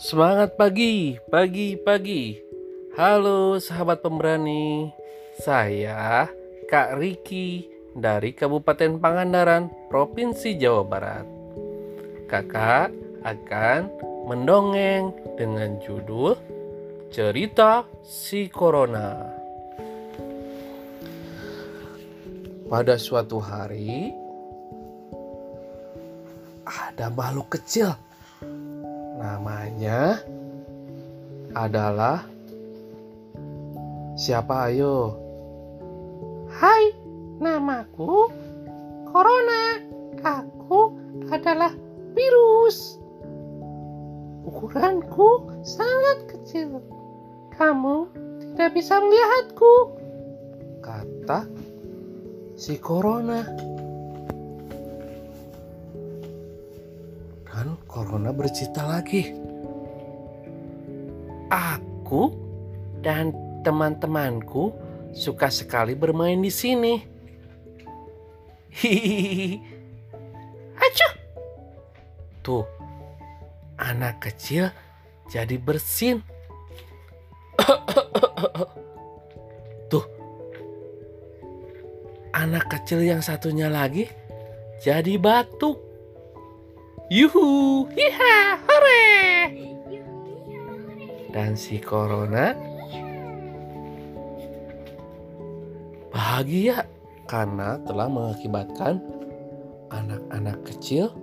Semangat pagi, pagi, pagi. Halo sahabat pemberani. Saya Kak Riki dari Kabupaten Pangandaran, Provinsi Jawa Barat. Kakak akan mendongeng dengan judul Cerita Si Corona. Pada suatu hari ada makhluk kecil Namanya adalah siapa ayo? Hai, namaku Corona. Aku adalah virus. Ukuranku sangat kecil. Kamu tidak bisa melihatku. Kata si Corona. Corona bercerita lagi. Aku dan teman-temanku suka sekali bermain di sini. Hihihi. Acuh, Tuh, anak kecil jadi bersin. Tuh, anak kecil yang satunya lagi jadi batuk. Yuhu, hiha, hore. dan si Corona bahagia karena telah mengakibatkan anak-anak kecil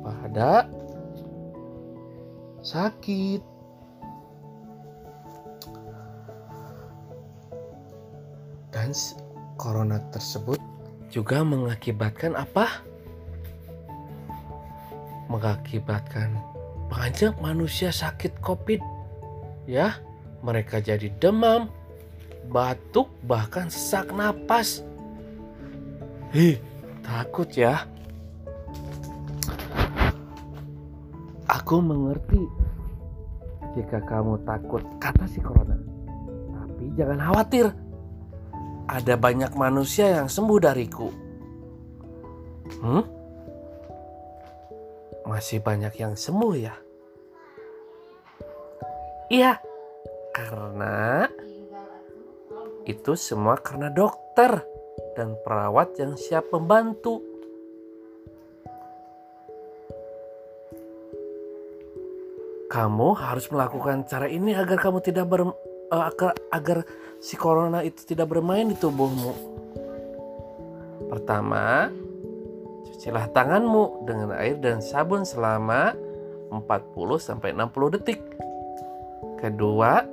pada sakit. Dan s- corona tersebut juga mengakibatkan apa? Mengakibatkan banyak manusia sakit COVID. Ya, mereka jadi demam, batuk, bahkan sesak napas. Hih, takut ya. Aku mengerti jika kamu takut, kata si Corona. Tapi jangan khawatir. Ada banyak manusia yang sembuh dariku. Hmm? Masih banyak yang sembuh ya? Iya, karena itu semua karena dokter dan perawat yang siap membantu. Kamu harus melakukan cara ini agar kamu tidak ber eh, agar, agar si corona itu tidak bermain di tubuhmu. Pertama, cucilah tanganmu dengan air dan sabun selama 40 sampai 60 detik. Kedua,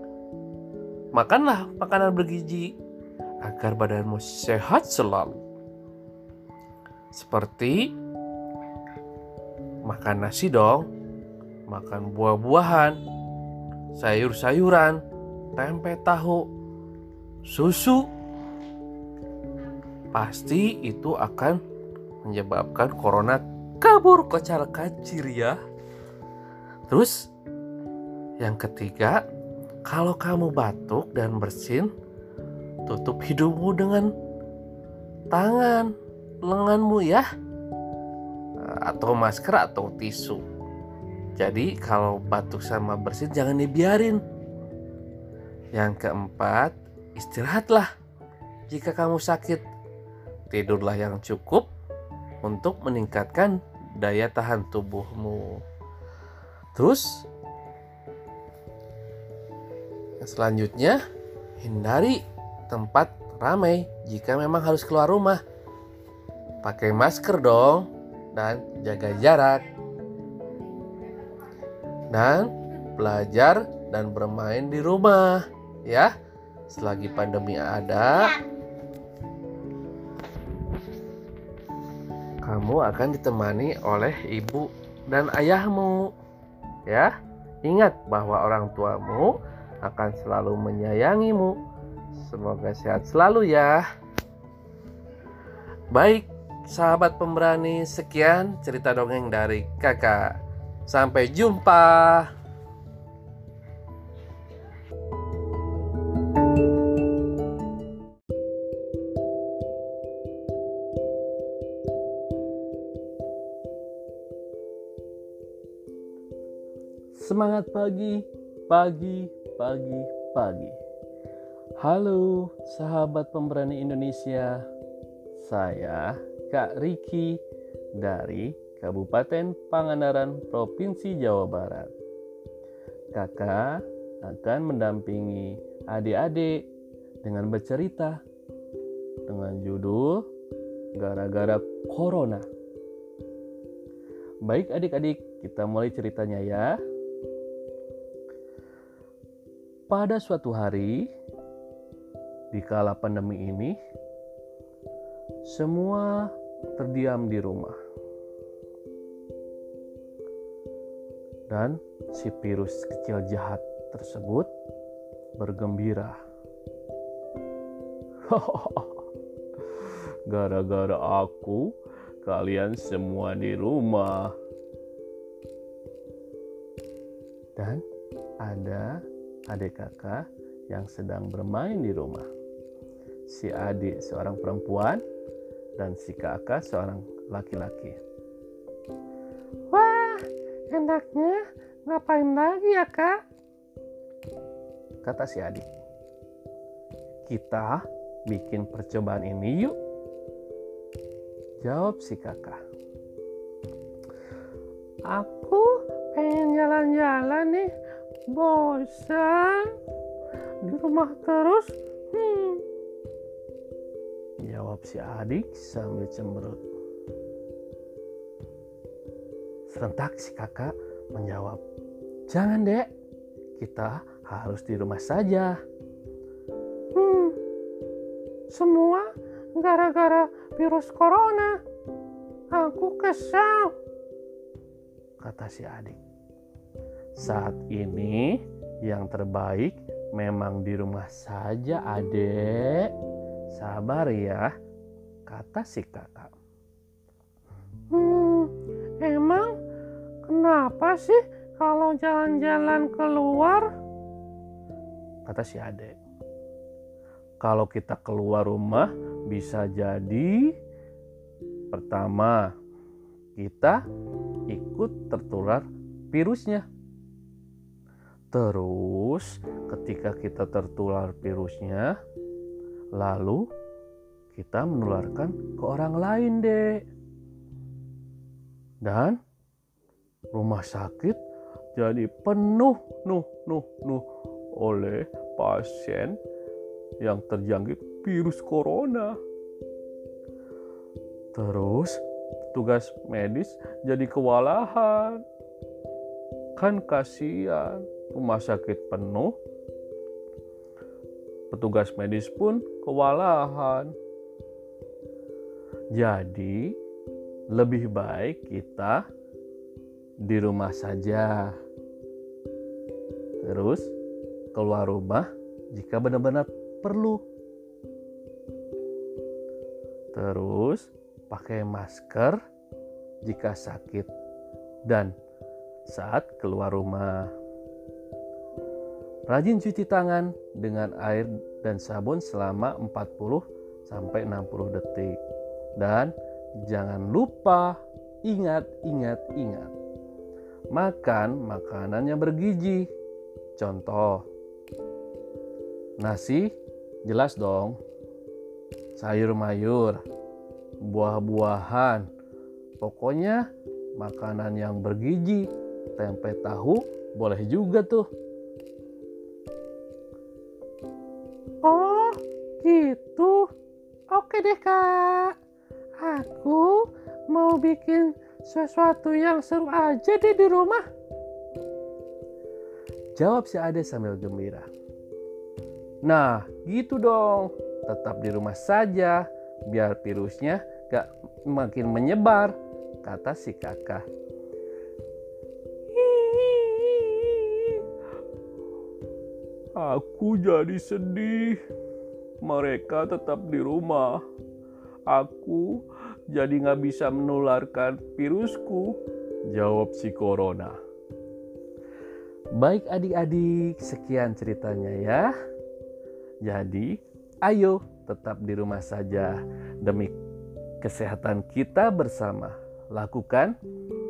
makanlah makanan bergizi agar badanmu sehat selalu. Seperti makan nasi dong, makan buah-buahan, sayur-sayuran, tempe tahu, susu. Pasti itu akan menyebabkan corona kabur kocar kacir ya. Terus yang ketiga, kalau kamu batuk dan bersin, tutup hidungmu dengan tangan lenganmu ya. Atau masker atau tisu. Jadi kalau batuk sama bersin jangan dibiarin. Yang keempat, istirahatlah. Jika kamu sakit, tidurlah yang cukup untuk meningkatkan daya tahan tubuhmu. Terus selanjutnya hindari tempat ramai jika memang harus keluar rumah. Pakai masker dong dan jaga jarak. Dan belajar dan bermain di rumah ya. Selagi pandemi ada, kamu akan ditemani oleh ibu dan ayahmu. Ya, ingat bahwa orang tuamu akan selalu menyayangimu. Semoga sehat selalu ya. Baik, sahabat pemberani, sekian cerita dongeng dari Kakak. Sampai jumpa. Semangat pagi, pagi, pagi, pagi. Halo sahabat pemberani Indonesia. Saya Kak Riki dari Kabupaten Pangandaran, Provinsi Jawa Barat. Kakak akan mendampingi adik-adik dengan bercerita dengan judul Gara-gara Corona. Baik adik-adik, kita mulai ceritanya ya. Pada suatu hari, di kala pandemi ini, semua terdiam di rumah. Dan si virus kecil jahat tersebut bergembira. Gara-gara aku, kalian semua di rumah. Dan ada adik kakak yang sedang bermain di rumah. Si adik seorang perempuan dan si kakak seorang laki-laki. Wah, enaknya ngapain lagi ya kak? Kata si adik. Kita bikin percobaan ini yuk. Jawab si kakak. Aku pengen jalan-jalan nih, bosan di rumah terus. Hmm. Jawab si adik sambil cemberut. Serentak si kakak menjawab, Jangan dek, kita harus di rumah saja. Hmm. Semua gara-gara virus corona. Aku kesal. Kata si adik. Saat ini yang terbaik memang di rumah saja adek. Sabar ya, kata si kakak. Hmm, emang kenapa sih kalau jalan-jalan keluar? Kata si adek. Kalau kita keluar rumah bisa jadi pertama kita ikut tertular virusnya. Terus ketika kita tertular virusnya, lalu kita menularkan ke orang lain deh. Dan rumah sakit jadi penuh nuh nuh nuh oleh pasien yang terjangkit virus corona. Terus tugas medis jadi kewalahan. Kan kasihan rumah sakit penuh. Petugas medis pun kewalahan. Jadi lebih baik kita di rumah saja. Terus keluar rumah jika benar-benar perlu. Terus pakai masker jika sakit dan saat keluar rumah. Rajin cuci tangan dengan air dan sabun selama 40 sampai 60 detik. Dan jangan lupa ingat ingat ingat. Makan makanan yang bergizi. Contoh nasi jelas dong. Sayur mayur, buah-buahan. Pokoknya makanan yang bergizi. Tempe tahu boleh juga tuh. Oh, gitu. Oke deh, Kak. Aku mau bikin sesuatu yang seru aja deh di rumah. Jawab si Ade sambil gembira. Nah, gitu dong. Tetap di rumah saja, biar virusnya gak makin menyebar, kata si kakak. Aku jadi sedih. Mereka tetap di rumah. Aku jadi nggak bisa menularkan virusku. Jawab si Corona. Baik adik-adik, sekian ceritanya ya. Jadi, ayo tetap di rumah saja demi kesehatan kita bersama. Lakukan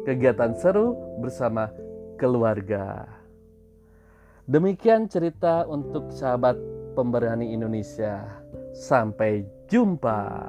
kegiatan seru bersama keluarga. Demikian cerita untuk sahabat pemberani Indonesia. Sampai jumpa.